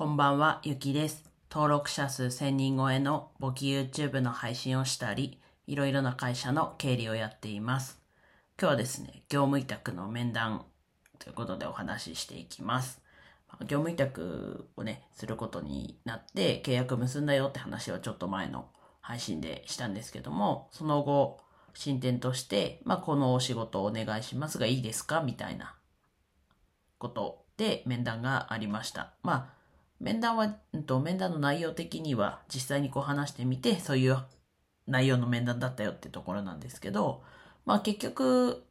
こんばんは、ゆきです。登録者数1000人超えの簿記 YouTube の配信をしたり、いろいろな会社の経理をやっています。今日はですね、業務委託の面談ということでお話ししていきます。業務委託をね、することになって契約結んだよって話をちょっと前の配信でしたんですけども、その後、進展として、まあ、このお仕事をお願いしますがいいですか？みたいなことで面談がありました。まあ、面談は、うんと、面談の内容的には実際にこう話してみて、そういう内容の面談だったよってところなんですけど、まあ結局、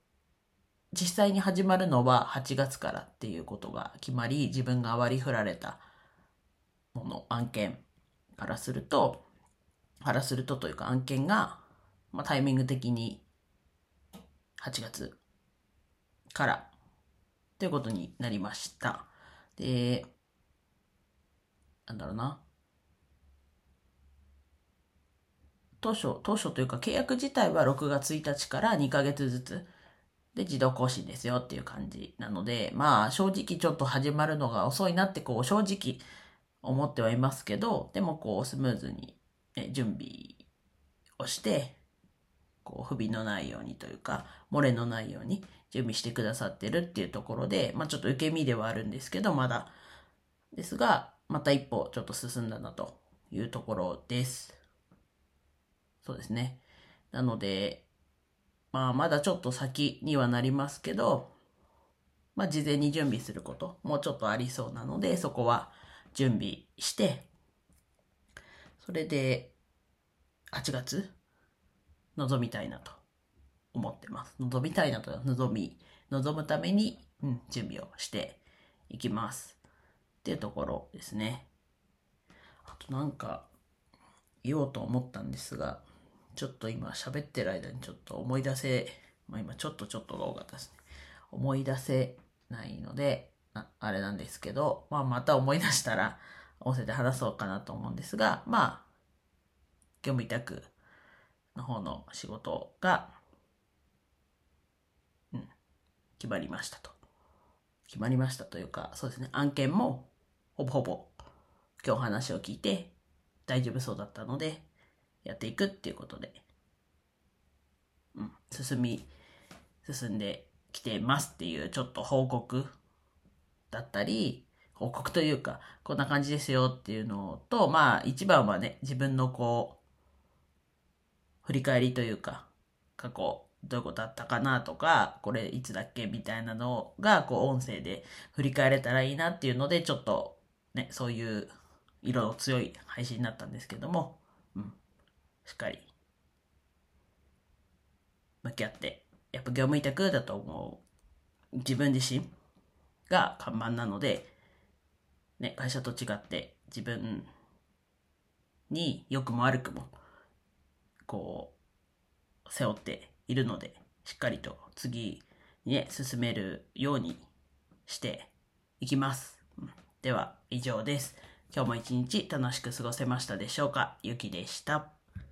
実際に始まるのは8月からっていうことが決まり、自分が割り振られたもの、案件からすると、からするとというか案件が、まあ、タイミング的に8月からということになりました。で、なんだろうな。当初、当初というか契約自体は6月1日から2ヶ月ずつで自動更新ですよっていう感じなので、まあ正直ちょっと始まるのが遅いなってこう正直思ってはいますけど、でもこうスムーズに、準備をして、こう不備のないようにというか、漏れのないように準備してくださってるっていうところで、まあちょっと受け身ではあるんですけど、まだ、ですが、また一歩ちょっと進んだなというところです。そうですね。なので、まあまだちょっと先にはなりますけど、まあ事前に準備することもうちょっとありそうなので、そこは準備して、それで8月臨みたいなと思ってます。望みたいなと、望み、望むために、うん、準備をしていきます。っていうところですね。あとなんか言おうと思ったんですが、ちょっと今喋ってる間にちょっと思い出せ、まあ今ちょっとちょっとが多かったですね。思い出せないので、ああれなんですけど、まあまた思い出したら音声で話そうかなと思うんですが、まあ、業務委託の方の仕事が、うん、決まりましたと。決まりましたというか、そうですね、案件もほぼほぼ今日話を聞いて大丈夫そうだったので、やっていくっていうことで、うん、進み、進んできてますっていうちょっと報告だったり、報告というか、こんな感じですよっていうのと、まあ一番はね、自分のこう、振り返りというか、過去どういうことあったかなとか、これいつだっけみたいなのが、こう音声で振り返れたらいいなっていうので、ちょっとね、そういう色の強い配信になったんですけども、うん、しっかり向き合って、やっぱ業務委託だと思う。自分自身が看板なので、ね、会社と違って自分に良くも悪くもこう背負っているのでしっかりと次にね進めるようにしていきます、では以上です。今日も一日楽しく過ごせましたでしょうか？ゆきでした。